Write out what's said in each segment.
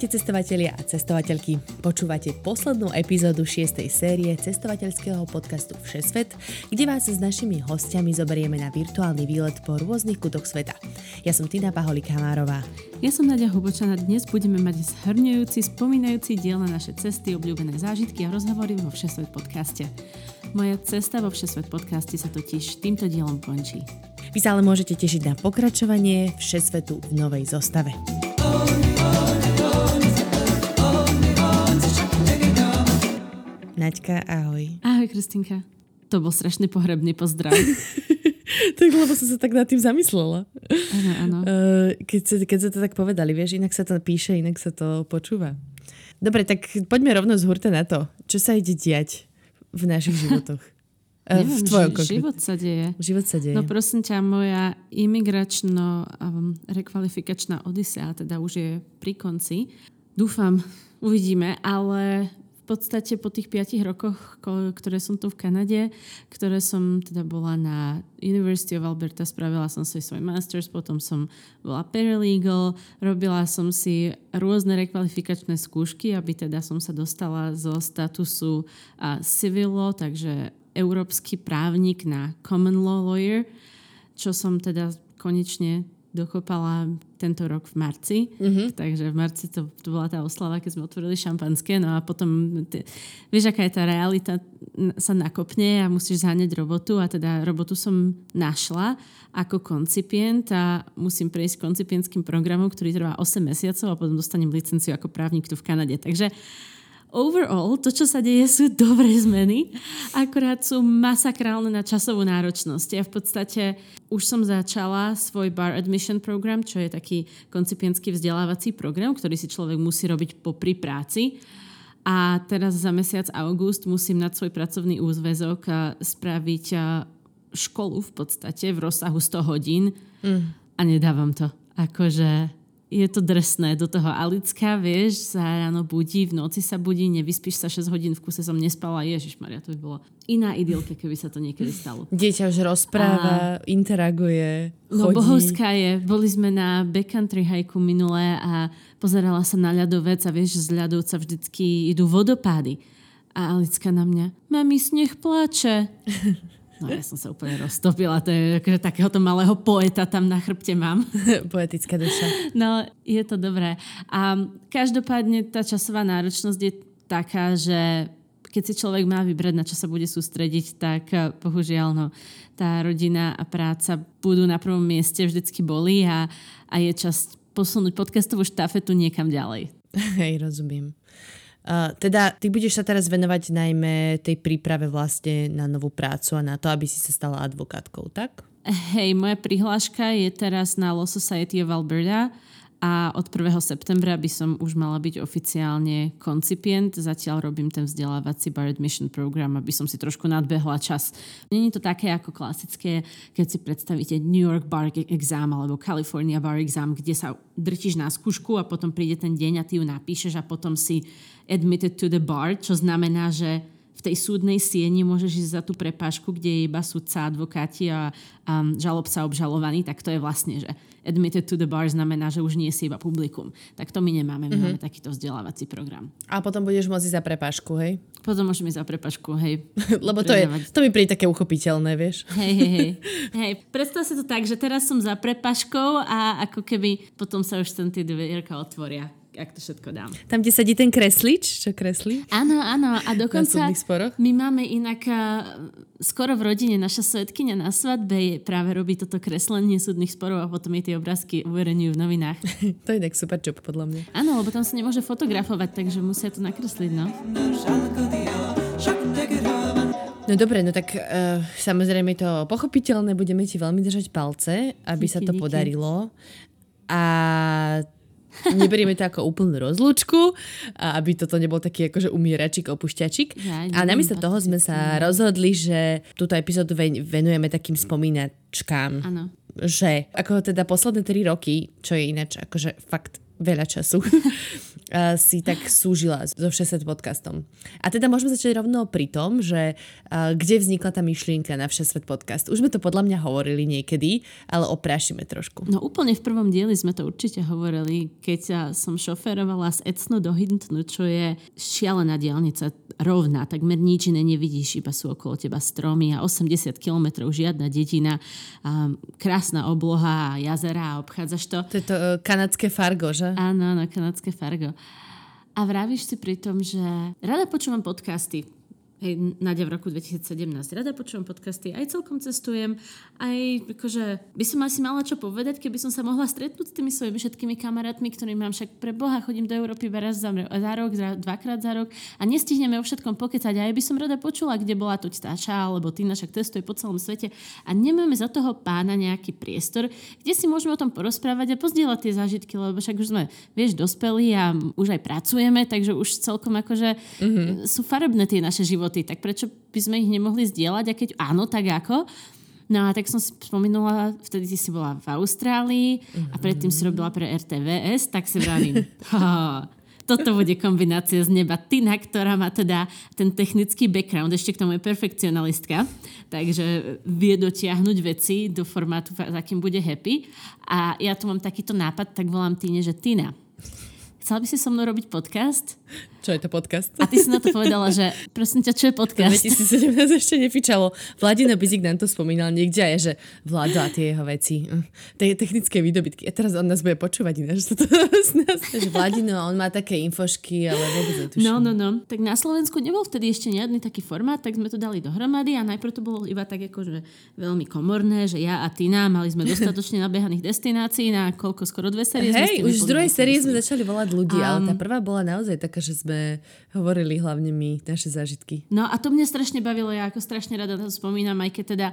Ahojte cestovatelia a cestovateľky. Počúvate poslednú epizódu 6. série cestovateľského podcastu Všesvet, kde vás s našimi hostiami zoberieme na virtuálny výlet po rôznych kutoch sveta. Ja som Tina Paholik Hamárová. Ja som Nadia Hubočana. Dnes budeme mať zhrňujúci, spomínajúci diel na naše cesty, obľúbené zážitky a rozhovory vo Všesvet podcaste. Moja cesta vo Všesvet podcaste sa totiž týmto dielom končí. Vy sa ale môžete tešiť na pokračovanie Všesvetu v novej zostave. Naďka, ahoj. Ahoj, Kristinka. To bol strašný pohrebný pozdrav. tak lebo som sa tak nad tým zamyslela. Áno, áno. Uh, keď, sa, keď sa to tak povedali, vieš, inak sa to píše, inak sa to počúva. Dobre, tak poďme rovno z hurta na to. Čo sa ide diať v našich životoch? Uh, Neviem, v tvojom ži- život sa deje. Život sa deje. No prosím ťa, moja imigračno um, odisea teda už je pri konci. Dúfam, uvidíme, ale podstate po tých 5 rokoch, ktoré som tu v Kanade, ktoré som teda bola na University of Alberta, spravila som si svoj masters, potom som bola paralegal, robila som si rôzne rekvalifikačné skúšky, aby teda som sa dostala zo statusu uh, civil law, takže európsky právnik na common law lawyer, čo som teda konečne dokopala tento rok v marci. Mm-hmm. Takže v marci to, to bola tá oslava, keď sme otvorili šampanské. No a potom, ty, vieš, aká je tá realita, sa nakopne a musíš zháňať robotu. A teda robotu som našla ako koncipient a musím prejsť koncipientským programom, ktorý trvá 8 mesiacov a potom dostanem licenciu ako právnik tu v Kanade. Takže uh, overall, to, čo sa deje, sú dobré zmeny, akorát sú masakrálne na časovú náročnosť. Ja v podstate už som začala svoj bar admission program, čo je taký koncipientský vzdelávací program, ktorý si človek musí robiť po práci. A teraz za mesiac august musím nad svoj pracovný úzvezok spraviť školu v podstate v rozsahu 100 hodín mm. a nedávam to. Akože je to drsné do toho. Alická, vieš, sa ráno budí, v noci sa budí, nevyspíš sa 6 hodín, v kuse som nespala. Ježiš Maria, to by bolo iná idylka, keby sa to niekedy stalo. Dieťa už rozpráva, a... interaguje, no, chodí. No bohovská je. Boli sme na backcountry hajku minulé a pozerala sa na ľadovec a vieš, z ľadovca vždycky idú vodopády. A Alicka na mňa, mami, sneh plače. No ja som sa úplne roztopila, to je akože takéhoto malého poeta tam na chrbte mám. Poetická duša. No, je to dobré. A každopádne tá časová náročnosť je taká, že keď si človek má vybrať, na čo sa bude sústrediť, tak eh, bohužiaľ no, tá rodina a práca budú na prvom mieste, vždycky boli a, a je čas posunúť podcastovú štafetu niekam ďalej. Hej, rozumiem. Teda ty budeš sa teraz venovať najmä tej príprave vlastne na novú prácu a na to, aby si sa stala advokátkou, tak? Hej, moja prihláška je teraz na Law Society of Alberta a od 1. septembra by som už mala byť oficiálne koncipient. Zatiaľ robím ten vzdelávací bar admission program, aby som si trošku nadbehla čas. Není to také ako klasické, keď si predstavíte New York bar exam alebo California bar exam, kde sa drtíš na skúšku a potom príde ten deň a ty ju napíšeš a potom si admitted to the bar, čo znamená, že v tej súdnej sieni môžeš ísť za tú prepážku, kde je iba súdca, advokáti a um, žalobca obžalovaný, tak to je vlastne, že admitted to the bar znamená, že už nie si iba publikum. Tak to my nemáme, my mm-hmm. máme takýto vzdelávací program. A potom budeš môcť ísť za prepážku, hej? Potom môžeme ísť za prepážku, hej. Lebo to, je, to mi príde také uchopiteľné, vieš? Hej, hej, hej. hej. Predstav si to tak, že teraz som za prepaškou a ako keby potom sa už ten tie dvierka otvoria ak to všetko dám. Tam, kde sedí ten kreslič, čo kreslí? Áno, áno. A dokonca my máme inak skoro v rodine naša svetkynia na svadbe práve robí toto kreslenie súdnych sporov a potom jej tie obrázky uverejňujú v novinách. to je tak super job, podľa mňa. Áno, lebo tam sa nemôže fotografovať, takže musia to nakresliť, no. No dobre, no tak uh, samozrejme to pochopiteľné, budeme ti veľmi držať palce, aby díky, sa to díky. podarilo. A Neberieme to ako úplnú rozlúčku, aby toto nebol taký akože umieračik, opušťačik. Ja, a namiesto toho sme sa rozhodli, že túto epizódu venujeme takým spomínačkám. Áno. že ako teda posledné 3 roky, čo je ináč akože fakt veľa času, si tak súžila so Všesvet podcastom. A teda môžeme začať rovno pri tom, že kde vznikla tá myšlienka na Všesvet podcast. Už sme to podľa mňa hovorili niekedy, ale oprášime trošku. No úplne v prvom dieli sme to určite hovorili, keď som šoferovala z Ecno do Hintnu, čo je šialená diálnica rovná, takmer nič iné nevidíš, iba sú okolo teba stromy a 80 kilometrov žiadna dedina, a krásna obloha jazera a obchádzaš to. To je to uh, kanadské Fargo, že? Áno, áno, kanadské Fargo. A vravíš si pri tom, že rada počúvam podcasty hej, Nadia v roku 2017. Rada počúvam podcasty, aj celkom cestujem, aj akože by som asi mala čo povedať, keby som sa mohla stretnúť s tými svojimi všetkými kamarátmi, ktorými mám však pre Boha, chodím do Európy raz za, za rok, za, dvakrát za rok a nestihneme o všetkom pokecať. A aj by som rada počula, kde bola tu Táča alebo ty však testuje po celom svete a nemáme za toho pána nejaký priestor, kde si môžeme o tom porozprávať a pozdieľať tie zážitky, lebo však už sme, vieš, dospelí a už aj pracujeme, takže už celkom akože mm-hmm. sú farebné tie naše životy životy, tak prečo by sme ich nemohli zdieľať a keď áno, tak ako? No a tak som spomenula, vtedy si bola v Austrálii a predtým si robila pre RTVS, tak si vravím, toto bude kombinácia z neba. Tina, ktorá má teda ten technický background, ešte k tomu je perfekcionalistka, takže vie dotiahnuť veci do formátu, za akým bude happy. A ja tu mám takýto nápad, tak volám Tine, že Tina, chcela by si so mnou robiť podcast? Čo je to podcast? A ty si na to povedala, že prosím ťa, čo je podcast? 2017 ešte nefičalo. Vladino Bizik nám to spomínal niekde aj, že vláda tie jeho veci. Hm, tie technické výdobytky. A teraz on nás bude počúvať ináč. To, že Vladino, on má také infošky, ale vôbec netuším. No, no, no. Tak na Slovensku nebol vtedy ešte žiadny taký formát, tak sme to dali dohromady a najprv to bolo iba tak akože veľmi komorné, že ja a Tina mali sme dostatočne nabehaných destinácií na koľko, skoro dve série. Hej, už z druhej série sme začali volať ľudí, um, ale tá prvá bola naozaj taká, že sme hovorili hlavne my, naše zážitky. No a to mňa strašne bavilo, ja ako strašne rada to spomínam, aj keď teda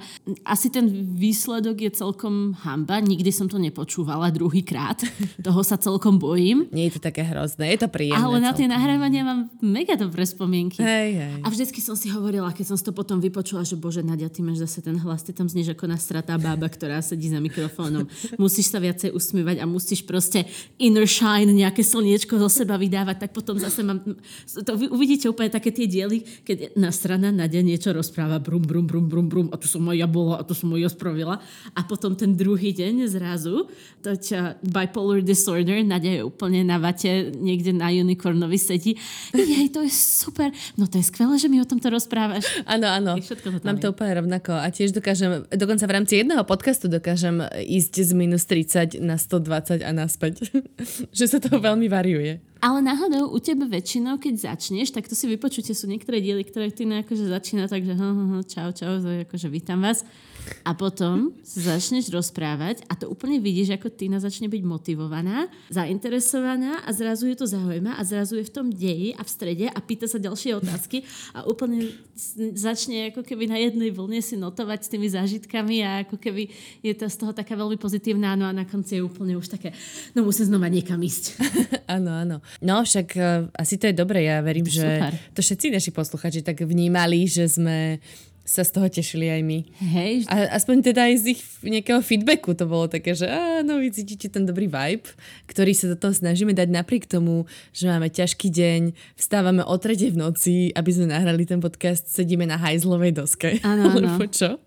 asi ten výsledok je celkom hamba, nikdy som to nepočúvala druhýkrát, toho sa celkom bojím. Nie je to také hrozné, je to príjemné. Ale na tie nahrávania mám mega dobré spomienky. Hej, hej. A vždycky som si hovorila, keď som to potom vypočula, že bože, Nadia, ty máš zase ten hlas, ty tam znieš ako nastratá bába, ktorá sedí za mikrofónom. Musíš sa viacej usmievať a musíš proste inner shine, nejaké slniečko zo seba vydávať, tak potom zase mám to vy uvidíte úplne také tie diely, keď na strana na deň niečo rozpráva brum, brum, brum, brum, brum, a tu som ja bola, a tu som ja spravila. A potom ten druhý deň zrazu, to ťa bipolar disorder, Nadia je úplne na vate, niekde na unicornovi sedí. Jej, to je super. No to je skvelé, že mi o tomto rozprávaš. Áno, áno. Mám to úplne rovnako. A tiež dokážem, dokonca v rámci jedného podcastu dokážem ísť z minus 30 na 120 a naspäť. že sa to veľmi variuje. Ale náhodou u teba väčšinou, keď začneš, tak to si vypočujte, sú niektoré diely, ktoré ty akože začína tak, ho, ho, ho, čau, čau, akože vítam vás. A potom sa začneš rozprávať a to úplne vidíš, ako Tina začne byť motivovaná, zainteresovaná a zrazu je to zaujíma a zrazu je v tom deji a v strede a pýta sa ďalšie otázky a úplne začne ako keby na jednej vlne si notovať s tými zážitkami a ako keby je to z toho taká veľmi pozitívna, no a na konci je úplne už také, no musím znova niekam ísť. áno, áno. No však uh, asi to je dobre, ja verím, to že super. to všetci naši posluchači tak vnímali, že sme sa z toho tešili aj my. Hej. A aspoň teda aj z ich nejakého feedbacku to bolo také, že áno, vy cítite ten dobrý vibe, ktorý sa do toho snažíme dať napriek tomu, že máme ťažký deň, vstávame o tretej v noci, aby sme nahrali ten podcast, sedíme na hajzlovej doske. Áno, áno. čo?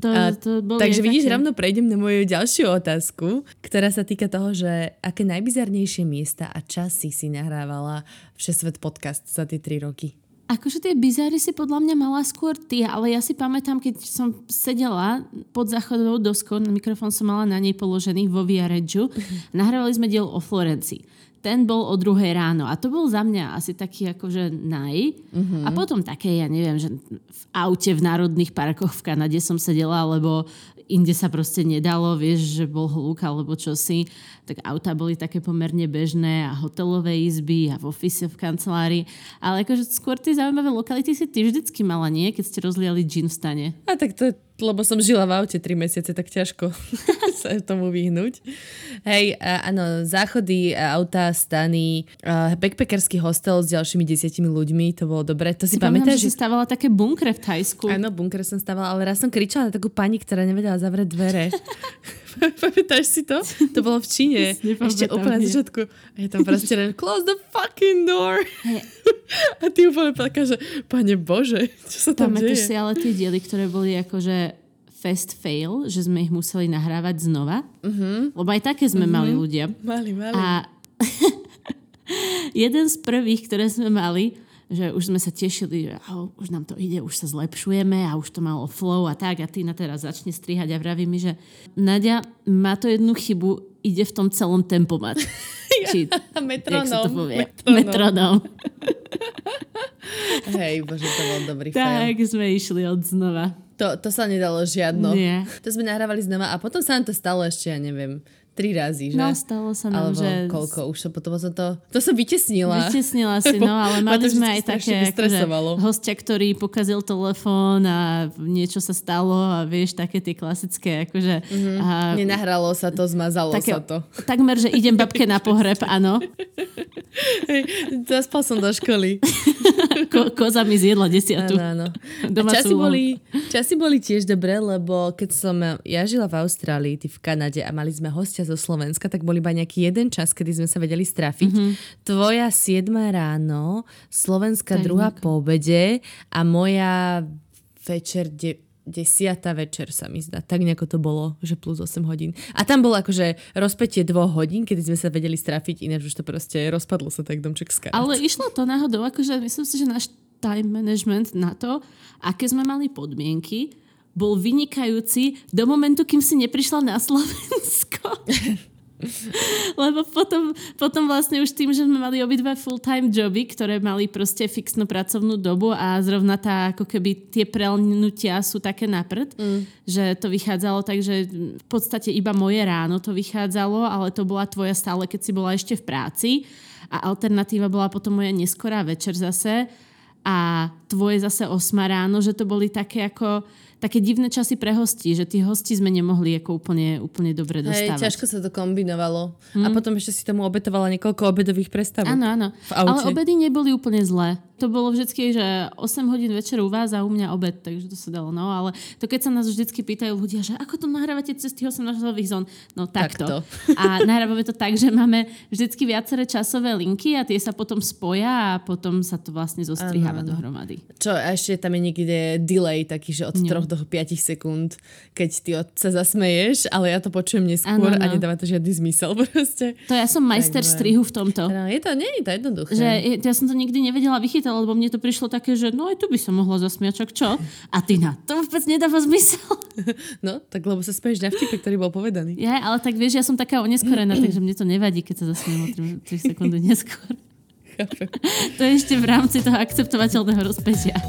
To, a, to takže vidíš, také... rovno prejdem na moju ďalšiu otázku, ktorá sa týka toho, že aké najbizarnejšie miesta a časy si nahrávala Všesvet podcast za tie tri roky. Akože tie bizary si podľa mňa mala skôr ty, ale ja si pamätám, keď som sedela pod záchodovou doskou, mikrofón som mala na nej položený vo Viareggiu, uh-huh. nahrávali sme diel o Florencii. Ten bol o druhej ráno a to bol za mňa asi taký akože naj. Uh-huh. A potom také, ja neviem, že v aute v národných parkoch v Kanade som sedela, lebo inde sa proste nedalo, vieš, že bol hluk alebo čosi, tak auta boli také pomerne bežné a hotelové izby a v office, v kancelárii. Ale akože skôr tie zaujímavé lokality si ty vždycky mala, nie? Keď ste rozliali gin v stane. A tak to lebo som žila v aute 3 mesiace, tak ťažko sa tomu vyhnúť. Hej, áno, záchody, auta, stany, backpackerský hostel s ďalšími desiatimi ľuďmi, to bolo dobre. To si, si pamätáš? že si stávala také bunkre v Thajsku. Áno, bunkre som stávala, ale raz som kričala na takú pani, ktorá nevedela zavrieť dvere. Pamätáš si to? To bolo v Číne. Ešte úplne na začiatku. A je tam proste close the fucking door. Hey. A ty úplne taká, že pane Bože, čo sa tam Pamätáš deje? si ale tie diely, ktoré boli akože fast fail, že sme ich museli nahrávať znova. Uh-huh. Lebo aj také sme uh-huh. mali ľudia. Mali, mali. A jeden z prvých, ktoré sme mali, že už sme sa tešili, že oh, už nám to ide, už sa zlepšujeme a už to malo flow a tak a Tina teraz začne strihať a vraví mi, že Nadia, má to jednu chybu, ide v tom celom tempomat. Či, metronom. Jak sa to povie? Metronom. metronom. Hej, bože, to bol dobrý Tak fail. sme išli od znova. To, to sa nedalo žiadno. Nie. To sme nahrávali znova a potom sa nám to stalo ešte, ja neviem, tri razy, že? No, stalo sa nám, Alebo že... koľko, už to potom som to... To som vytesnila. Vytesnila si, no, ale mali sme aj také, akože, hostia, ktorý pokazil telefón a niečo sa stalo a vieš, také tie klasické, akože... Mm-hmm. A, Nenahralo sa to, zmazalo také, sa to. Takmer, že idem babke na pohreb, áno. Hej, zaspal som do školy. Ko, koza mi zjedla desiatu. Áno, áno. Doma časy, boli, časy boli tiež dobré, lebo keď som ja žila v Austrálii, ty v Kanade a mali sme hostia zo Slovenska, tak boli iba nejaký jeden čas, kedy sme sa vedeli strafiť. Mm-hmm. Tvoja siedma ráno, Slovenska druhá po obede a moja večer de- desiata večer sa mi zdá. Tak nejako to bolo, že plus 8 hodín. A tam bolo akože rozpetie dvoch hodín, kedy sme sa vedeli strafiť, ináč už to proste rozpadlo sa tak domček z Ale išlo to náhodou, akože myslím si, že náš time management na to, aké sme mali podmienky, bol vynikajúci do momentu, kým si neprišla na Slovensko. Lebo potom, potom vlastne už tým, že sme mali obidva full-time joby, ktoré mali proste fixnú pracovnú dobu a zrovna tá, ako keby tie prelnutia sú také naprd, mm. že to vychádzalo tak, že v podstate iba moje ráno to vychádzalo, ale to bola tvoja stále, keď si bola ešte v práci a alternatíva bola potom moja neskorá večer zase a tvoje zase osma ráno, že to boli také ako také divné časy pre hostí, že tí hosti sme nemohli ako úplne, úplne dobre dostávať. Hej, ťažko sa to kombinovalo. Hmm. A hm. potom ešte si tomu obetovala niekoľko obedových predstavov. Áno, áno. Ale obedy neboli úplne zlé to bolo vždycky, že 8 hodín večer u vás a u mňa obed, takže to sa dalo. No ale to keď sa nás vždycky pýtajú ľudia, že ako to nahrávate cez tých 18 hodových zón, no takto. takto. A nahrávame to tak, že máme vždycky viaceré časové linky a tie sa potom spoja a potom sa to vlastne zostriháva dohromady. Čo, a ešte tam je niekde delay taký, že od no. 3 do 5 sekúnd, keď ty sa zasmeješ, ale ja to počujem neskôr ano, no. a nedáva to žiadny zmysel proste. To ja som majster strihu v tomto. No, je to, nie je to jednoduché. Že ja som to nikdy nevedela vychytať zmysel, lebo mne to prišlo také, že no aj tu by som mohla zasmiať, čak čo? A ty na to vôbec nedáva zmysel. No, tak lebo sa smeješ na vtipe, ktorý bol povedaný. Ja, ale tak vieš, ja som taká oneskorená, takže mne to nevadí, keď sa zasmiem o 3, 3 sekundy neskôr. to je ešte v rámci toho akceptovateľného rozpetia.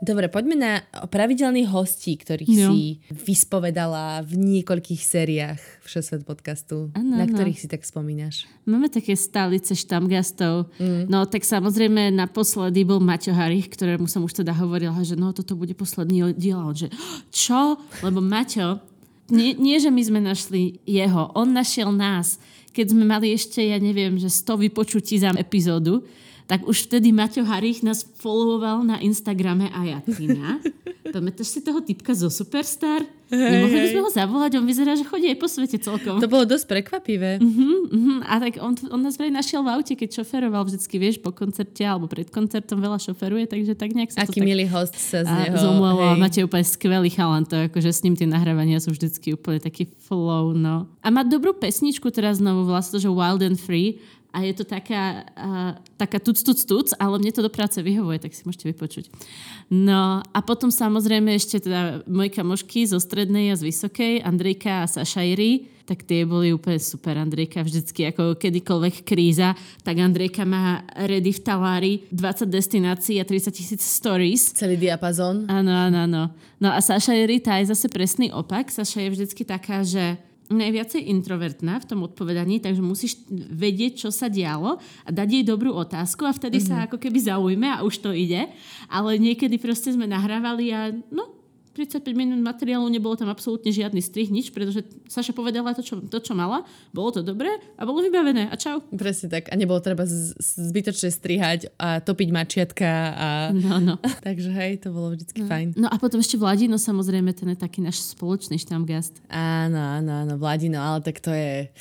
Dobre, poďme na pravidelných hostí, ktorých jo. si vyspovedala v niekoľkých sériách Všesvet podcastu. Ano, na ano. ktorých si tak spomínaš? Máme také stálice štamgastov. Mm. No tak samozrejme naposledy bol Maťo Harich, ktorému som už teda hovorila, že no toto bude posledný diel. Že čo? Lebo Maťo, nie, nie že my sme našli jeho, on našiel nás. Keď sme mali ešte, ja neviem, že 100 vypočutí za epizódu, tak už vtedy Maťo Harich nás followoval na Instagrame a ja Tina. Pamätáš si toho typka zo Superstar? Hej, Nemohli by sme ho zavolať, on vyzerá, že chodí aj po svete celkom. To bolo dosť prekvapivé. Uh-huh, uh-huh. A tak on, on nás vraj našiel v aute, keď šoferoval vždycky, vieš, po koncerte alebo pred koncertom veľa šoferuje, takže tak nejak sa Aký to milý host sa z neho. Zomlelo a máte úplne skvelý chalan, to akože s ním tie nahrávania sú vždycky úplne taký flow, no. A má dobrú pesničku teraz znovu, vlastne, že Wild and Free a je to taká, uh, taká tuc, tuc, tuc, ale mne to do práce vyhovuje, tak si môžete vypočuť. No a potom samozrejme ešte teda moje kamošky zo strednej a z vysokej, Andrejka a Saša Iri, tak tie boli úplne super. Andrejka vždycky, ako kedykoľvek kríza, tak Andrejka má ready v talári 20 destinácií a 30 tisíc stories. Celý diapazon. Áno, áno, áno. No a Saša Iri, tá je zase presný opak. Saša je vždycky taká, že najviacej introvertná v tom odpovedaní, takže musíš vedieť, čo sa dialo a dať jej dobrú otázku a vtedy mm-hmm. sa ako keby zaujme a už to ide. Ale niekedy proste sme nahrávali a no, 35 minút materiálu, nebolo tam absolútne žiadny strih, nič, pretože Saša povedala to, čo, to, čo mala, bolo to dobré a bolo vybavené a čau. Presne tak a nebolo treba z- zbytočne strihať a topiť mačiatka a... No, no. Takže hej, to bolo vždycky no. fajn. No a potom ešte Vladino, samozrejme, ten je taký náš spoločný štamgast. Áno, áno, áno, Vladino, ale tak to je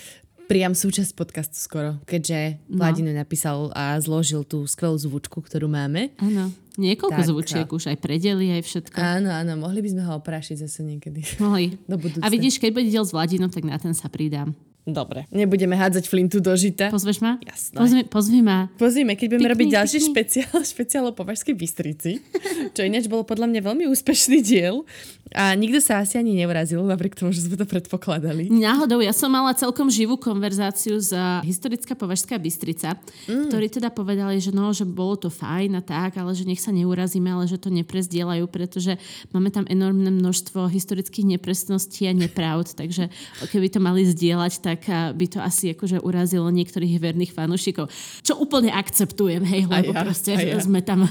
priam súčasť podcastu skoro, keďže no. Vladino napísal a zložil tú skvelú zvučku, ktorú máme. Áno. Niekoľko tak, zvučiek už aj predeli, aj všetko. Áno, áno, mohli by sme ho oprášiť zase niekedy. Mohli. Do. A vidíš, keď bude diel s Vladinom, tak na ten sa pridám. Dobre. Nebudeme hádzať flintu do žita. Pozveš ma? Jasné. Pozvi, pozvi ma. Pozvíme, keď budeme pikni, robiť ďalší pikni. špeciál, špeciál o Považskej Bystrici, čo ináč bolo podľa mňa veľmi úspešný diel. A nikto sa asi ani neurazil, napriek tomu, že sme to predpokladali. Náhodou, ja som mala celkom živú konverzáciu s historická Považská Bystrica, mm. ktorí teda povedali, že no, že bolo to fajn a tak, ale že nech sa neurazíme, ale že to neprezdielajú, pretože máme tam enormné množstvo historických nepresností a nepravd, takže keby to mali zdieľať, tak by to asi akože urazilo niektorých verných fanúšikov. Čo úplne akceptujem, hej, lebo ja, proste ja. sme tam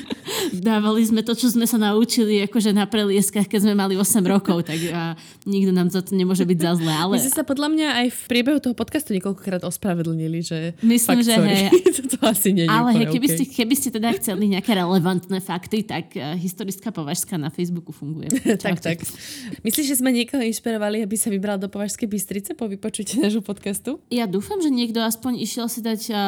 dávali sme to, čo sme sa naučili akože na prelieskach, keď sme mali 8 rokov, tak a nikto nám za to nemôže byť za zle. Ale... My sme sa podľa mňa aj v priebehu toho podcastu niekoľkokrát ospravedlnili, že Myslím, že hej. to asi nie je Ale hej, keby, okay. ste, keby ste teda chceli nejaké relevantné fakty, tak uh, historická považská na Facebooku funguje. tak, tak. Myslíš, že sme niekoho inšpirovali, aby sa vybral do Považskej Bystrice po vypočutí nášho podcastu? Ja dúfam, že niekto aspoň išiel si dať uh,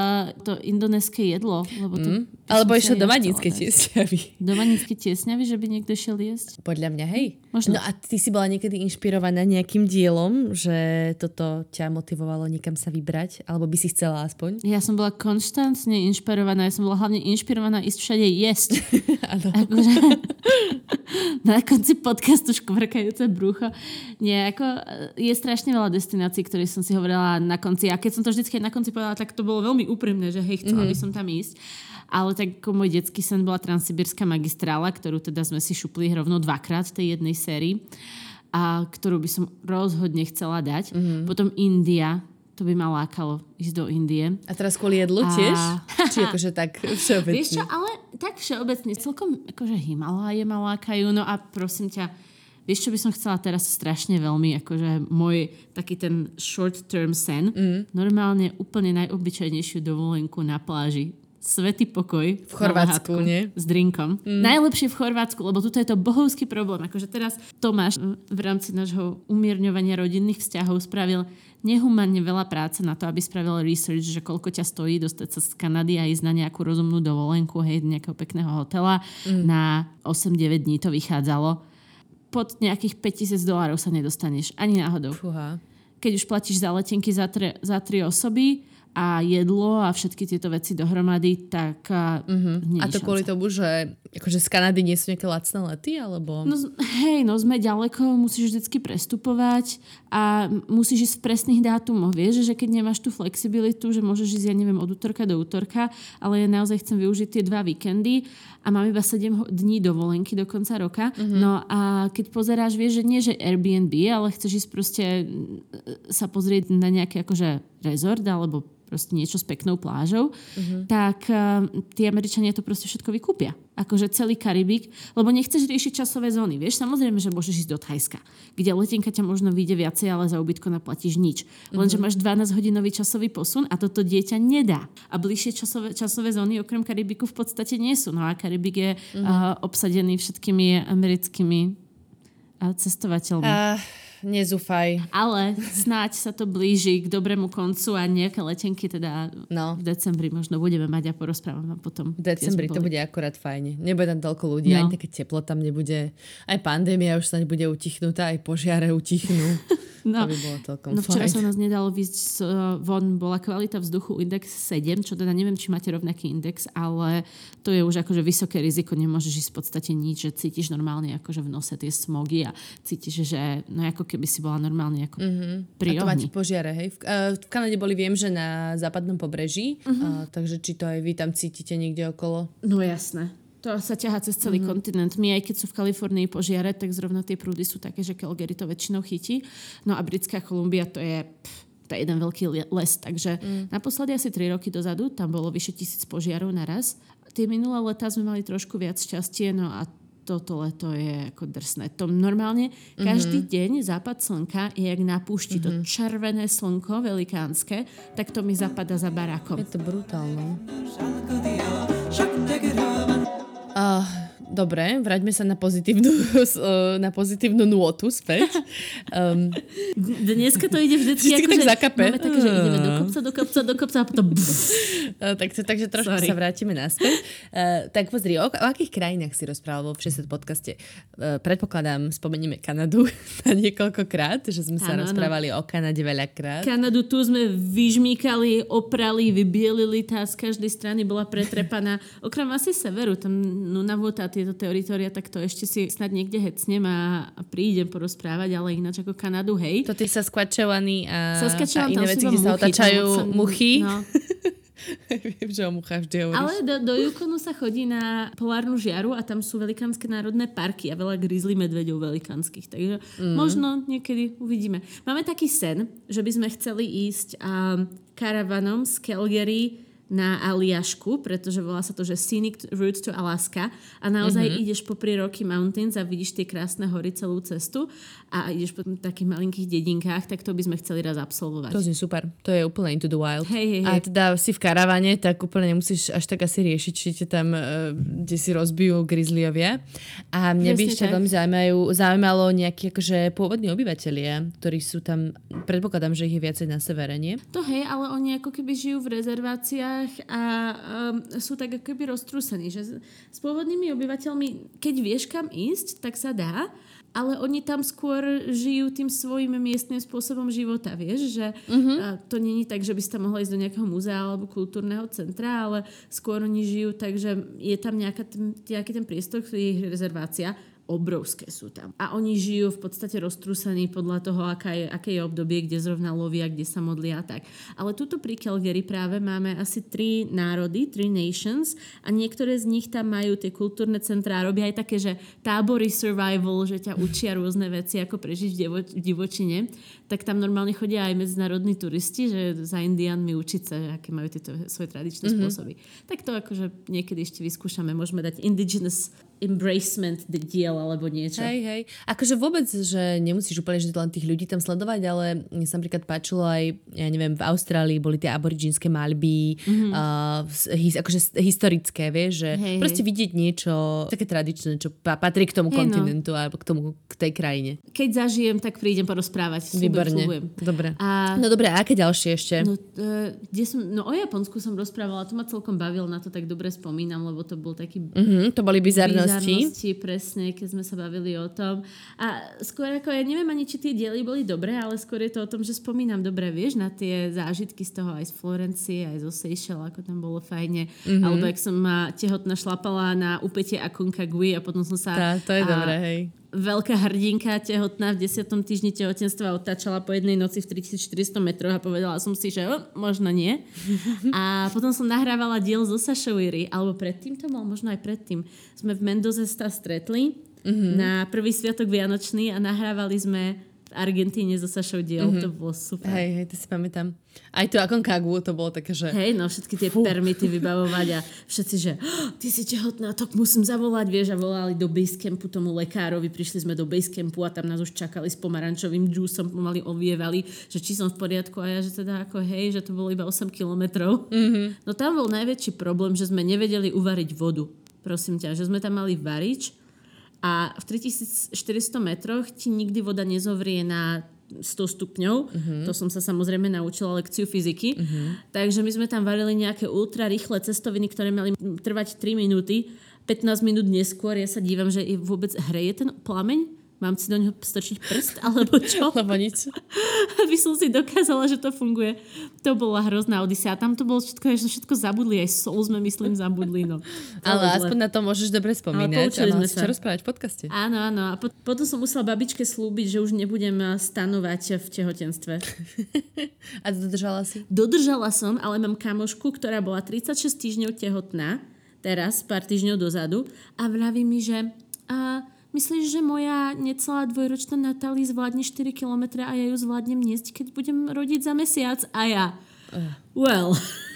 to indonéske jedlo. Lebo to, mm. Alebo išiel do Maníckej tiesňavy. Do Maníckej tiesňavy, že by niekto išiel jesť? Podľa mňa, hej. Možno. No a ty si bola niekedy inšpirovaná nejakým dielom, že toto ťa motivovalo niekam sa vybrať? Alebo by si chcela aspoň? Ja som bola konštantne inšpirovaná. Ja som bola hlavne inšpirovaná ísť všade jesť. Akože, na konci podcastu škvrkajúce brucho. Nie, ako, je strašne veľa destinácií, ktoré som si hovorila na konci. A keď som to vždy na konci povedala, tak to bolo veľmi úprimné, že hej, chcela mm-hmm. by som tam ísť. Ale tak ako môj detský sen bola Transsibirská magistrála, ktorú teda sme si šupli rovno dvakrát v tej jednej sérii a ktorú by som rozhodne chcela dať. Mm-hmm. Potom India, to by ma lákalo ísť do Indie. A teraz kvôli jedlu a... tiež? Či akože tak všeobecne? Vieš čo, ale tak všeobecne. Celkom akože Himaláje ma lákajú. No a prosím ťa, vieš čo by som chcela teraz strašne veľmi, akože môj taký ten short term sen. Mm. Normálne úplne najobyčajnejšiu dovolenku na pláži svetý pokoj v Chorvátsku, nie? S drinkom. Mm. Najlepšie v Chorvátsku, lebo tuto je to bohovský problém. Akože teraz Tomáš v rámci nášho umierňovania rodinných vzťahov spravil nehumanne veľa práce na to, aby spravil research, že koľko ťa stojí dostať sa z Kanady a ísť na nejakú rozumnú dovolenku, hej, nejakého pekného hotela. Mm. Na 8-9 dní to vychádzalo. Pod nejakých 5000 dolárov sa nedostaneš ani náhodou. Fúha. Keď už platíš za letenky za, tre, za tri osoby, a jedlo a všetky tieto veci dohromady, tak uh-huh. A to kvôli tomu, že akože z Kanady nie sú nejaké lacné lety, alebo... No, hej, no sme ďaleko, musíš vždycky prestupovať a musíš ísť v presných dátumoch. Vieš, že keď nemáš tú flexibilitu, že môžeš ísť, ja neviem, od útorka do útorka, ale ja naozaj chcem využiť tie dva víkendy a mám iba 7 dní dovolenky do konca roka. Uh-huh. No a keď pozeráš, vieš, že nie, že Airbnb, ale chceš ísť proste sa pozrieť na nejaký akože rezort alebo proste niečo s peknou plážou, uh-huh. tak uh, tí Američania to proste všetko vykúpia. Akože celý Karibik, lebo nechceš riešiť časové zóny. Vieš, samozrejme, že môžeš ísť do Thajska, kde letenka ťa možno vyjde viacej, ale za ubytko naplatíš nič. Lenže uh-huh. máš 12-hodinový časový posun a toto dieťa nedá. A bližšie časové, časové zóny okrem Karibiku v podstate nie sú. No a Karibik je uh-huh. uh, obsadený všetkými americkými uh, cestovateľmi. Uh nezúfaj. Ale snáď sa to blíži k dobrému koncu a nejaké letenky teda no. v decembri možno budeme mať a porozprávam vám potom. V decembri to bude akurát fajne. Nebude tam toľko ľudí, no. ani také teplo tam nebude. Aj pandémia už snáď bude utichnutá, aj požiare utichnú. No, to by bolo celkom no včera fajn. sa nás nedalo výsť uh, von, bola kvalita vzduchu index 7, čo teda neviem, či máte rovnaký index, ale to je už akože vysoké riziko, nemôžeš ísť v podstate nič, že cítiš normálne akože v nose tie smogy a cítiš, že no ako keby si bola normálne ako mm-hmm. pri A to máte požiare, hej? V, uh, v Kanade boli, viem, že na západnom pobreží, mm-hmm. uh, takže či to aj vy tam cítite niekde okolo? No jasné. To sa ťahá cez celý mm-hmm. kontinent. My aj keď sú v Kalifornii požiare, tak zrovna tie prúdy sú také, že Calgary to väčšinou chytí. No a Britská Kolumbia to je... Pff, to je jeden veľký les. Takže mm. naposledy asi 3 roky dozadu tam bolo vyše tisíc požiarov naraz. Tie minulé leta sme mali trošku viac šťastie, no a toto leto je ako drsné. To normálne mm-hmm. každý deň západ slnka je jak na púšti. Mm-hmm. To červené slnko velikánske, tak to mi zapada za barákom. Je to brutálne. Uh, dobre, vráťme sa na pozitívnu, na pozitívnu nôtu späť. Um, Dneska to ide vždycky, vždycky ako, tak zakape. Máme také, že ideme do kopca, do kopca, do kopca a potom... Uh, tak, takže trošku Sorry. sa vrátime naspäť. Uh, tak pozri, o, o akých krajinách si rozprával vo všetkom podcaste? Uh, predpokladám, spomenieme Kanadu na niekoľkokrát, že sme sa ano, rozprávali ano. o Kanade veľakrát. Kanadu tu sme vyžmíkali, oprali, vybielili, tá z každej strany bola pretrepaná. Okrem asi severu, tam Nunavut a tieto teritória, tak to ešte si snad niekde hecnem a, prídem porozprávať, ale ináč ako Kanadu, hej. To tie Saskatchewany a, a iné veci, kde sa otáčajú muchy. No. Viem, že o muchách vždy hovoríš. Ale do, do Yukonu sa chodí na polárnu žiaru a tam sú velikánske národné parky a veľa grizzly medveďov velikánskych. Takže mm. možno niekedy uvidíme. Máme taký sen, že by sme chceli ísť um, karavanom z Calgary na Aliašku, pretože volá sa to, že Scenic Route to Alaska a naozaj mm-hmm. ideš po Rocky Mountains a vidíš tie krásne hory celú cestu a ideš po takých malinkých dedinkách, tak to by sme chceli raz absolvovať. To je super, to je úplne into the wild. Hej, hej, hej. A teda si v karavane, tak úplne nemusíš až tak asi riešiť, či ťa tam, uh, kde si rozbijú grizzlyovia. A mňa by ešte veľmi zaujímajú, zaujímalo nejakí akože pôvodní obyvateľia, ktorí sú tam, predpokladám, že ich je viacej na severe, nie? To hej, ale oni ako keby žijú v rezerváciách mestách a um, sú tak ako keby roztrúsení, že s pôvodnými obyvateľmi, keď vieš kam ísť, tak sa dá, ale oni tam skôr žijú tým svojim miestnym spôsobom života, vieš, že uh-huh. to není tak, že by si tam mohla ísť do nejakého múzea alebo kultúrneho centra, ale skôr oni žijú tak, že je tam nejaká, nejaký ten priestor, ktorý je rezervácia obrovské sú tam. A oni žijú v podstate roztrúsení podľa toho, aká je, aké je obdobie, kde zrovna lovia, kde sa modlia a tak. Ale tuto pri Calgary práve máme asi tri národy, tri nations a niektoré z nich tam majú tie kultúrne centrá, robia aj také, že tábory survival, že ťa učia rôzne veci, ako prežiť v, divo, v divočine. Tak tam normálne chodia aj medzinárodní turisti, že za Indianmi učiť sa, aké majú tieto svoje tradičné mm-hmm. spôsoby. Tak to akože niekedy ešte vyskúšame. Môžeme dať indigenous embracement diel alebo niečo. Hej, hej. Akože vôbec, že nemusíš úplne že len tých ľudí tam sledovať, ale mne sa napríklad páčilo aj, ja neviem, v Austrálii boli tie aborigínske malby, mm-hmm. uh, his, akože historické, vieš, že hej, proste hej. vidieť niečo také tradičné, čo patrí k tomu hej, no. kontinentu no. alebo k tomu, k tej krajine. Keď zažijem, tak prídem porozprávať. Výborne. Dobre. A... No dobre, a aké ďalšie ešte? No, uh, kde som, no o Japonsku som rozprávala, to ma celkom bavilo, na to tak dobre spomínam, lebo to bol taký... Mm-hmm, to boli bizarnosti bizarnosti, presne, keď sme sa bavili o tom. A skôr ako, ja neviem ani, či tie diely boli dobré, ale skôr je to o tom, že spomínam dobre, vieš, na tie zážitky z toho aj z Florencie, aj zo Seychelles, ako tam bolo fajne. Mm-hmm. Alebo ak som ma tehotná šlapala na úpete Aconcagui a potom som sa... Tá, to je a, dobré, hej veľká hrdinka tehotná v 10. týždni tehotenstva otáčala po jednej noci v 3400 metroch a povedala som si, že oh, možno nie. A potom som nahrávala diel zo Sašoviry, alebo predtým to bol, možno aj predtým. Sme v Mendoze sa stretli mm-hmm. na prvý sviatok Vianočný a nahrávali sme Argentíne so Sašou diel, mm-hmm. to bolo super. Hej, hej, to si pamätám. Aj to ako Kagu, to bolo také, že... Hej, no všetky tie Fú. permity vybavovať a všetci, že oh, ty si tehotná, tak musím zavolať, vieš, a volali do basecampu tomu lekárovi, prišli sme do basecampu a tam nás už čakali s pomarančovým džúsom, pomaly ovievali, že či som v poriadku a ja, že teda ako hej, že to bolo iba 8 kilometrov. Mm-hmm. No tam bol najväčší problém, že sme nevedeli uvariť vodu. Prosím ťa, že sme tam mali varič a v 3400 metroch ti nikdy voda nezovrie na 100 stupňov. Uh-huh. To som sa samozrejme naučila lekciu fyziky. Uh-huh. Takže my sme tam varili nejaké ultra rýchle cestoviny, ktoré mali trvať 3 minúty. 15 minút neskôr ja sa dívam, že vôbec hreje ten plameň Mám si do neho strčiť prst, alebo čo? Lebo nič. Aby som si dokázala, že to funguje. To bola hrozná odisia. Tam to bolo všetko, že všetko zabudli. Aj sol sme, myslím, zabudli. No. Ale aspoň na to môžeš dobre spomínať. Ale sme sa. rozprávať v podcaste. Áno, áno. A po- potom som musela babičke slúbiť, že už nebudem eh, stanovať v tehotenstve. A dodržala si? Dodržala som, ale mám kamošku, ktorá bola 36 týždňov tehotná teraz, pár týždňov dozadu a vraví mi, že a, myslíš, že moja necelá dvojročná Natali zvládne 4 km a ja ju zvládnem niesť, keď budem rodiť za mesiac? A ja, well.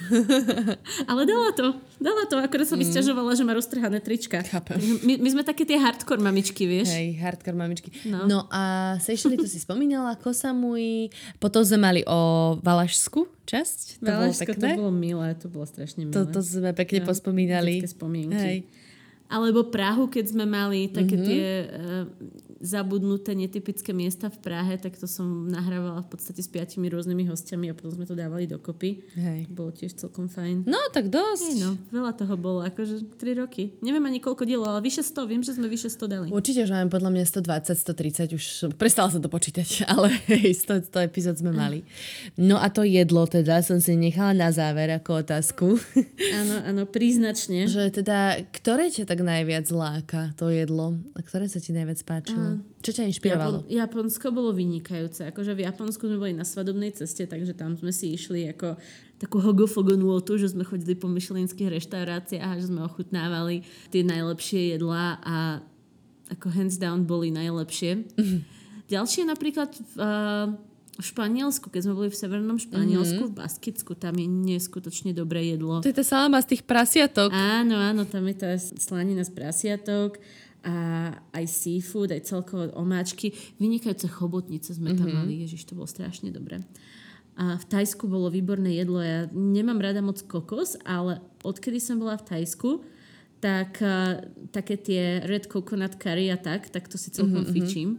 Ale dala to. Dala to, akorát sa mi mm. stiažovala, že má roztrhané trička. Chápem. My, my sme také tie hardcore mamičky, vieš? Hej, hardcore mamičky. No, no a Seychelles, to si spomínala, Kosa môj. Potom sme mali o Valašsku časť. To Valašsko, bolo pekné. to bolo milé, to bolo strašne milé. To, to sme pekne no, pospomínali. spomienky. Hej. Alebo Prahu, keď sme mali také mm-hmm. tie uh, zabudnuté, netypické miesta v Prahe, tak to som nahrávala v podstate s piatimi rôznymi hostiami a potom sme to dávali dokopy. Hej. Bolo tiež celkom fajn. No, tak dosť. Hej, no, veľa toho bolo, akože 3 roky. Neviem ani koľko dielo, ale vyše 100, viem, že sme vyše 100 dali. Určite, že máme podľa mňa 120, 130, už prestala sa to počítať, ale hej, 100, 100 epizód sme mali. No a to jedlo teda som si nechala na záver ako otázku. Áno, áno, príznačne. Že teda, ktoré ťa tak najviac láka to jedlo? A ktoré sa ti najviac páčilo? Čo ťa inšpirovalo? Japon- Japonsko bolo vynikajúce. Akože v Japonsku sme boli na svadobnej ceste, takže tam sme si išli ako takú hogofogo nôtu, že sme chodili po myšelinských reštauráciách a že sme ochutnávali tie najlepšie jedlá a ako hands down boli najlepšie. Mm-hmm. Ďalšie napríklad v, uh, v Španielsku, keď sme boli v severnom Španielsku, mm-hmm. v Baskicku, tam je neskutočne dobré jedlo. To je tá salama z tých prasiatok. Áno, áno, tam je tá slanina z prasiatok a aj seafood, aj celkovo omáčky. Vynikajúce chobotnice sme tam mm-hmm. mali, ježiš, to bolo strašne dobré. A v Tajsku bolo výborné jedlo. Ja nemám rada moc kokos, ale odkedy som bola v Tajsku, tak uh, také tie red coconut curry a tak, tak to si celkom mm-hmm. fičím.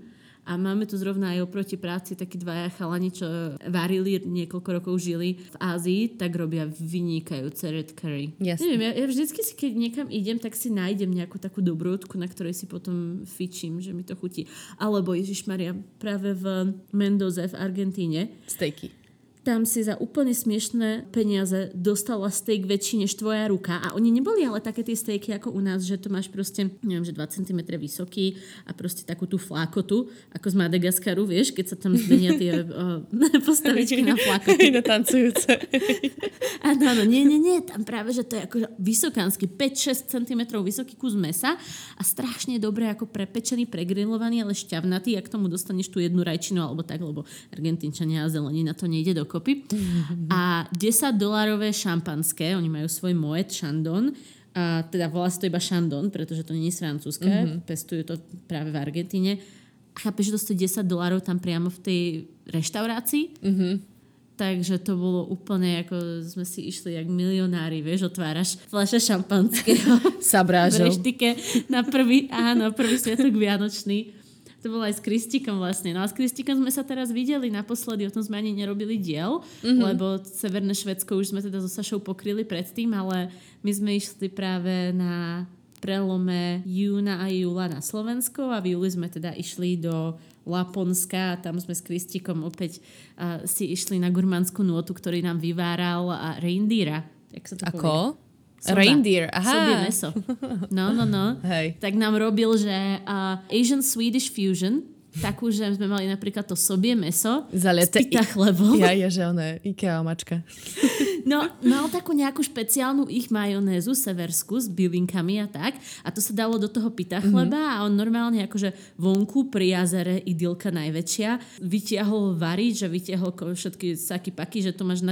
A máme tu zrovna aj oproti práci takí dvaja chalani, čo varili, niekoľko rokov žili v Ázii, tak robia vynikajúce red curry. Jasne. Neviem, ja, ja vždycky si, keď niekam idem, tak si nájdem nejakú takú dobrúdku, na ktorej si potom fičím, že mi to chutí. Alebo Ježiš Maria, práve v Mendoze v Argentíne. Stejky tam si za úplne smiešné peniaze dostala steak väčší než tvoja ruka. A oni neboli ale také tie stejky ako u nás, že to máš proste, neviem, že 2 cm vysoký a proste takú tú flákotu, ako z Madagaskaru, vieš, keď sa tam zmenia tie uh, postavičky na flákoty. na tancujúce. Áno, áno, nie, nie, nie, tam práve, že to je ako vysokánsky, 5-6 cm vysoký kus mesa a strašne dobre ako prepečený, pregrilovaný, ale šťavnatý, ak tomu dostaneš tú jednu rajčinu alebo tak, lebo Argentínčania a zelenina to nejde do dokopy. A 10 dolárové šampanské, oni majú svoj Moet Chandon, a teda volá sa to iba Chandon, pretože to nie je francúzske, mm-hmm. pestujú to práve v Argentíne. A chápeš, že to stojí 10 dolárov tam priamo v tej reštaurácii? Mm-hmm. Takže to bolo úplne, ako sme si išli jak milionári, vieš, otváraš fľaša šampanského. Sabrážov. V reštike na prvý, áno, prvý sviatok Vianočný to bolo aj s Kristikom vlastne. No a s Kristikom sme sa teraz videli naposledy, o tom sme ani nerobili diel, mm-hmm. lebo Severné Švedsko už sme teda so Sašou pokryli predtým, ale my sme išli práve na prelome júna a júla na Slovensko a v júli sme teda išli do Laponska a tam sme s Kristikom opäť uh, si išli na gurmanskú nôtu, ktorý nám vyváral a reindeera. Jak sa to Ako? Povie? Soba. Reindeer, aha. Sobie meso. No, no, no. Hej. Tak nám robil, že uh, Asian Swedish Fusion, takú, že sme mali napríklad to sobie meso Zaliete s pita chlebom. Ja, ja, že ono Ikea mačka. No, mal takú nejakú špeciálnu ich majonézu seversku s bylinkami a tak. A to sa dalo do toho pita chleba mm-hmm. a on normálne akože vonku pri jazere idylka najväčšia vytiahol variť, že vytiahol všetky saky paky, že to máš na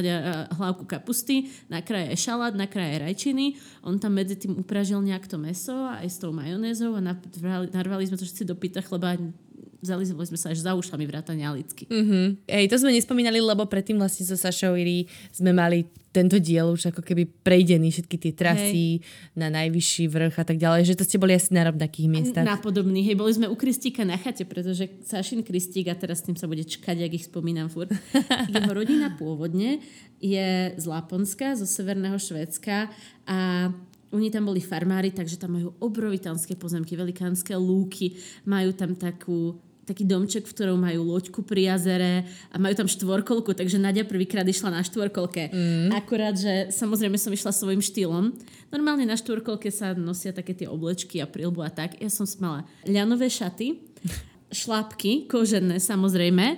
hlavku kapusty, na kraje šalát, na kraje rajčiny. On tam medzi tým upražil nejak to meso aj s tou majonézou a narvali, sme to všetci do pita chleba zalizovali sme sa až za ušami vrátania Alicky. Mm-hmm. Ej, to sme nespomínali, lebo predtým vlastne so Sašou Iri sme mali tento diel už ako keby prejdený, všetky tie trasy hej. na najvyšší vrch a tak ďalej, že to ste boli asi na rovnakých miestach. Na podobných, hej, boli sme u Kristíka na chate, pretože Sašin Kristík, a teraz s tým sa bude čkať, ak ich spomínam furt, jeho rodina pôvodne je z Laponska, zo severného Švedska a oni tam boli farmári, takže tam majú obrovitánske pozemky, velikánske lúky, majú tam takú taký domček, v ktorom majú loďku pri jazere a majú tam štvorkolku, takže Nadia prvýkrát išla na štvorkolke. Mm. Akurát, že samozrejme som išla svojim štýlom. Normálne na štvorkolke sa nosia také tie oblečky a prilbu a tak. Ja som mala ľanové šaty, šlápky, kožené samozrejme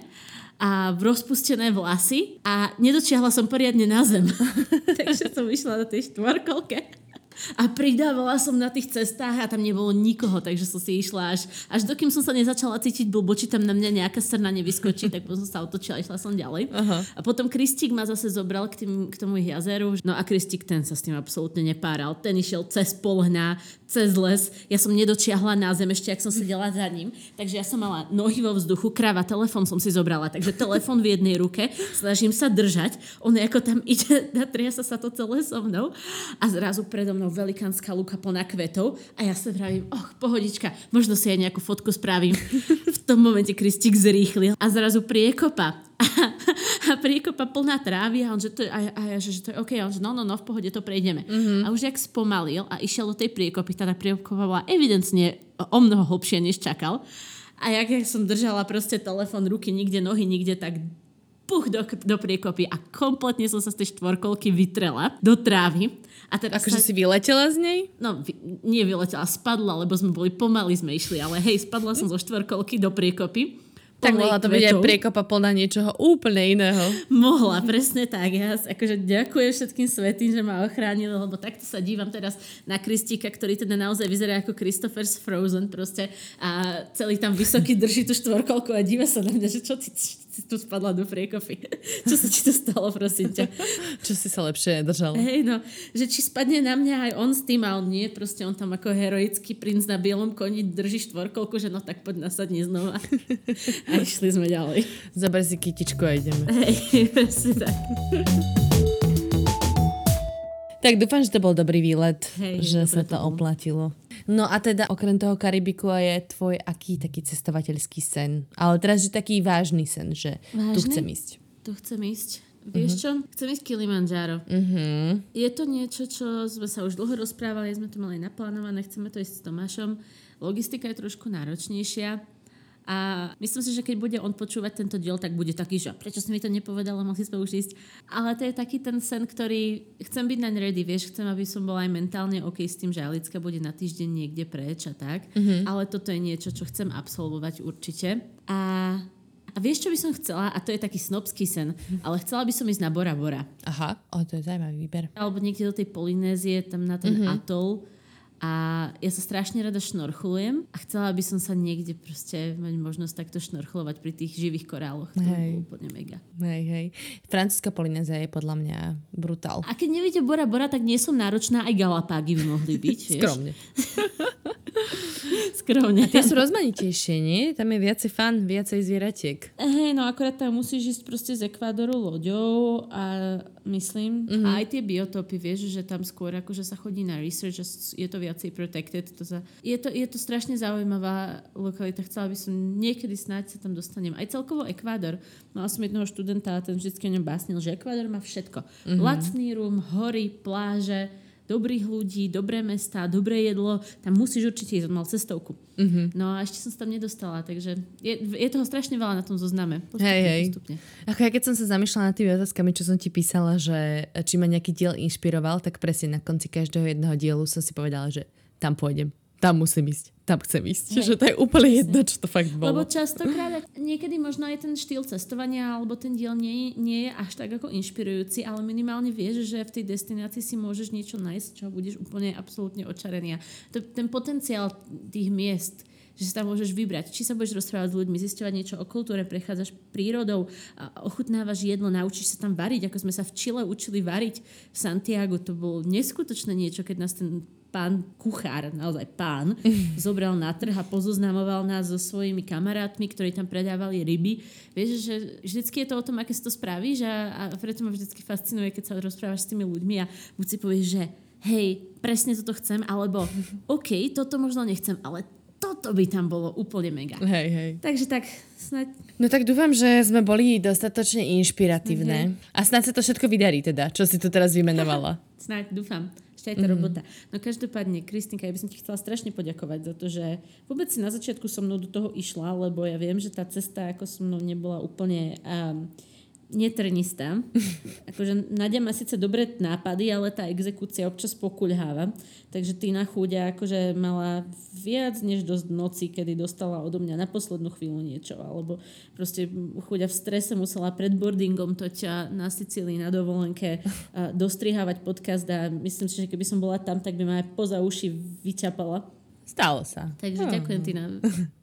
a rozpustené vlasy a nedočiahla som poriadne na zem. takže som išla na tej štvorkolke A pridávala som na tých cestách a tam nebolo nikoho, takže som si išla až, až dokým som sa nezačala cítiť blbo, či tam na mňa nejaká srna nevyskočí, tak potom som sa otočila a išla som ďalej. Aha. A potom Kristík ma zase zobral k, tým, k tomu ich jazeru. No a Kristík ten sa s tým absolútne nepáral. Ten išiel cez polhná, cez les. Ja som nedočiahla na zem ešte, ak som sedela za ním. Takže ja som mala nohy vo vzduchu, krava, telefon som si zobrala. Takže telefon v jednej ruke, snažím sa držať. On ako tam ide, natria sa sa to celé so mnou. A zrazu predo mnou velikánska luka plná kvetov. A ja sa vravím, och, pohodička, možno si aj nejakú fotku spravím. v tom momente Kristik zrýchlil a zrazu priekopa a priekopa plná trávy a on, že to a, a ja, že, že to je OK, a on, že no, no, no, v pohode to prejdeme. Mm-hmm. A už jak spomalil a išiel do tej priekopy, tá priekopa bola evidentne o mnoho hlbšie, než čakal. A jak, jak som držala proste telefon, ruky nikde, nohy nikde, tak puch do, do priekopy a kompletne som sa z tej štvorkolky vytrela do trávy. A teraz akože sa... si vyletela z nej? No, vy, nie vyletela, spadla, lebo sme boli pomaly sme išli, ale hej, spadla som zo štvorkolky do priekopy tak mohla to byť aj priekopa plná niečoho úplne iného. Mohla, presne tak. Ja akože ďakujem všetkým svetým, že ma ochránili, lebo takto sa dívam teraz na Kristika, ktorý teda naozaj vyzerá ako Christopher's Frozen proste a celý tam vysoký drží tú štvorkolku a díva sa na mňa, že čo ty, si tu spadla do priekopy. Čo sa ti to stalo, prosím ťa? Čo si sa lepšie nedržala? Hej, no, že či spadne na mňa aj on s tým, a on nie, proste on tam ako heroický princ na bielom koni drží štvorkolku, že no tak poď nasadni znova. A išli sme ďalej. Zaber si kytičku a ideme. Hej, presne tak. Tak dúfam, že to bol dobrý výlet, Hej, že sa to, to oplatilo. No a teda okrem toho Karibiku je tvoj aký taký cestovateľský sen? Ale teraz, že taký vážny sen, že vážny? tu chcem ísť. Tu chcem ísť. Vieš uh-huh. čo? Chcem ísť Kilimanjaro. Uh-huh. Je to niečo, čo sme sa už dlho rozprávali, sme to mali naplánované, chceme to ísť s Tomášom. Logistika je trošku náročnejšia a myslím si, že keď bude on počúvať tento diel, tak bude taký, že prečo si mi to nepovedala, mohli sme už ísť. Ale to je taký ten sen, ktorý chcem byť naň ready, vieš, chcem, aby som bola aj mentálne OK s tým, že Alicka bude na týždeň niekde preč a tak. Mm-hmm. Ale toto je niečo, čo chcem absolvovať určite. A a vieš, čo by som chcela? A to je taký snobský sen. Ale chcela by som ísť na Bora Bora. Aha, o, to je zaujímavý výber. Alebo niekde do tej Polynézie, tam na ten mm-hmm. atol a ja sa strašne rada šnorchulujem a chcela by som sa niekde proste mať možnosť takto šnorchlovať pri tých živých koráloch. To hej. úplne mega. Hej, hej. Francúzska Polynézia je podľa mňa brutál. A keď nevíte Bora Bora, tak nie som náročná, aj Galapágy by mohli byť. Skromne. Skromne. A tie sú rozmanitejšie, nie? Tam je viacej fan, viacej zvieratiek. Hej, no akorát tam musíš ísť proste z Ekvádoru loďou a myslím, mm-hmm. a aj tie biotopy, vieš, že tam skôr akože sa chodí na research, že je to viacej protected. To za... je, to, je to strašne zaujímavá lokalita. Chcela by som niekedy snáď sa tam dostanem. Aj celkovo Ekvádor. Mala som jedného študenta a ten vždy o ňom básnil, že Ekvádor má všetko. Mm-hmm. Lacný rum, hory, pláže, dobrých ľudí, dobré mesta, dobré jedlo, tam musíš určite ísť, mal cestovku. Mm-hmm. No a ešte som sa tam nedostala, takže je, je toho strašne veľa na tom zozname. Postupne, hej, hej. Postupne. Ako ja keď som sa zamýšľala nad tými otázkami, čo som ti písala, že či ma nejaký diel inšpiroval, tak presne na konci každého jedného dielu som si povedala, že tam pôjdem, tam musím ísť tam chcem ísť. Hej. Že to je úplne jedno, čo to fakt bolo. Lebo častokrát, niekedy možno aj ten štýl cestovania alebo ten diel nie, nie je až tak ako inšpirujúci, ale minimálne vieš, že v tej destinácii si môžeš niečo nájsť, čo budeš úplne absolútne očarený. To, ten potenciál tých miest, že sa tam môžeš vybrať. Či sa budeš rozprávať s ľuďmi, zisťovať niečo o kultúre, prechádzaš prírodou, ochutnávaš jedlo, naučíš sa tam variť, ako sme sa v Čile učili variť v Santiago. To bolo neskutočné niečo, keď nás ten pán kuchár, naozaj pán, zobral na trh a pozoznamoval nás so svojimi kamarátmi, ktorí tam predávali ryby. Vieš, že vždycky je to o tom, aké si to spravíš a, a preto ma vždycky fascinuje, keď sa rozprávaš s tými ľuďmi a buď si povieš, že hej, presne toto chcem, alebo OK, toto možno nechcem, ale toto by tam bolo úplne mega. Hej, hej. Takže tak, snaď... No tak dúfam, že sme boli dostatočne inšpiratívne. Okay. A snáď sa to všetko vydarí teda, čo si tu teraz vymenovala. snáď, dúfam ešte aj tá mm-hmm. robota. No každopádne, Kristinka, ja by som ti chcela strašne poďakovať za to, že vôbec si na začiatku so mnou do toho išla, lebo ja viem, že tá cesta ako so mnou nebola úplne um, netrnistá. akože Nadia má síce dobré nápady, ale tá exekúcia občas pokuľháva. Takže Tina Chúďa akože mala viac než dosť noci, kedy dostala odo mňa na poslednú chvíľu niečo. Alebo proste Chúďa v strese musela pred boardingom toťa na Sicílii na dovolenke dostrihávať podcast a myslím si, že keby som bola tam, tak by ma aj poza uši vyťapala. Stalo sa. Takže oh. ďakujem, Tina.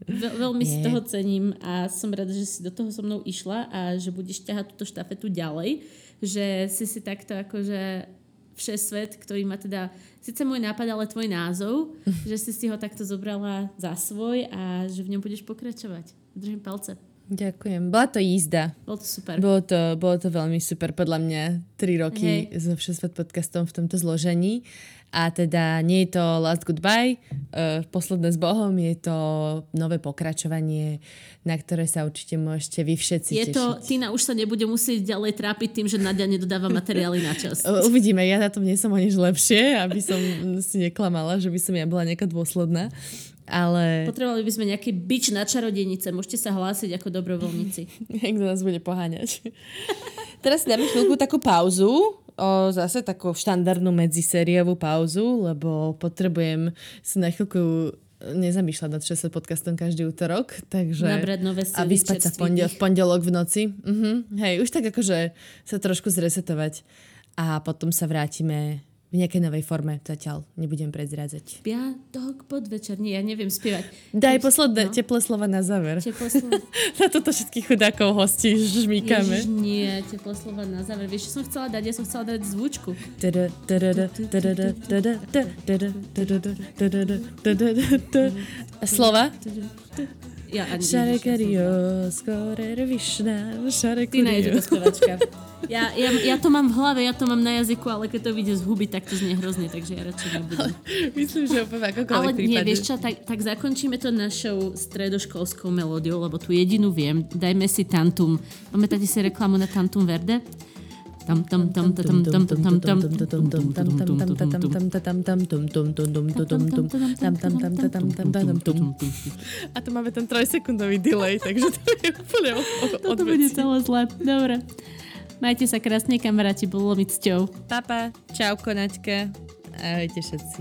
Veľ, veľmi si toho cením a som rada, že si do toho so mnou išla a že budeš ťahať túto štafetu ďalej. Že si si takto akože všesvet, ktorý má teda síce môj nápad, ale tvoj názov, že si si ho takto zobrala za svoj a že v ňom budeš pokračovať. Držím palce. Ďakujem. Bola to jízda. Bolo to super. Bolo to, bolo to veľmi super. Podľa mňa tri roky Hej. so Všesvet podcastom v tomto zložení. A teda nie je to last goodbye, uh, posledné s Bohom, je to nové pokračovanie, na ktoré sa určite môžete vy všetci Je tešiť. to, Tina už sa nebude musieť ďalej trápiť tým, že Nadia nedodáva materiály na čas. Uvidíme, ja na tom nie som o nič lepšie, aby som si neklamala, že by som ja bola nejaká dôsledná. Ale... Potrebovali by sme nejaký bič na čarodejnice. Môžete sa hlásiť ako dobrovoľníci. Niekto nás bude poháňať. Teraz si dáme chvíľku takú pauzu o, zase takú štandardnú medzisériovú pauzu, lebo potrebujem si na chvíľku nezamýšľať nad 60 podcastom každý útorok, takže... Nabrať nové A vyspať sa v, pondel, v pondelok v noci. Uh-huh. Hej, už tak akože sa trošku zresetovať a potom sa vrátime v nejakej novej forme zatiaľ. Nebudem prezrádzať. Piatok podvečer. Nie, ja neviem spievať. Daj posledné no. teplé slova na záver. Teplé slova. na toto všetkých chudákov hostí žmýkame. Ježiš, nie, teplé slova na záver. Vieš, čo som chcela dať? Ja som chcela dať zvučku. Slova? Ja, Šarekario, skorer vyšná, šarekario. Ty nejde spevačka. Ja, ja, ja to mám v hlave, ja to mám na jazyku, ale keď to vyjde z huby, tak to znie hrozne, takže ja radšej nebudem. Myslím, že úplne akokoľvek Ale nie, vieš čo, tak, tak zakončíme to našou stredoškolskou melódiou, lebo tu jedinú viem. Dajme si Tantum. Pamätáte si reklamu na Tantum Verde? A to máme ten trojsekundový delay, takže to je úplne od Toto bude celé zle. Dobre. Majte sa krásne, kamaráti, bolo mi cťou. Papa, čauko, Naďka. Ahojte všetci.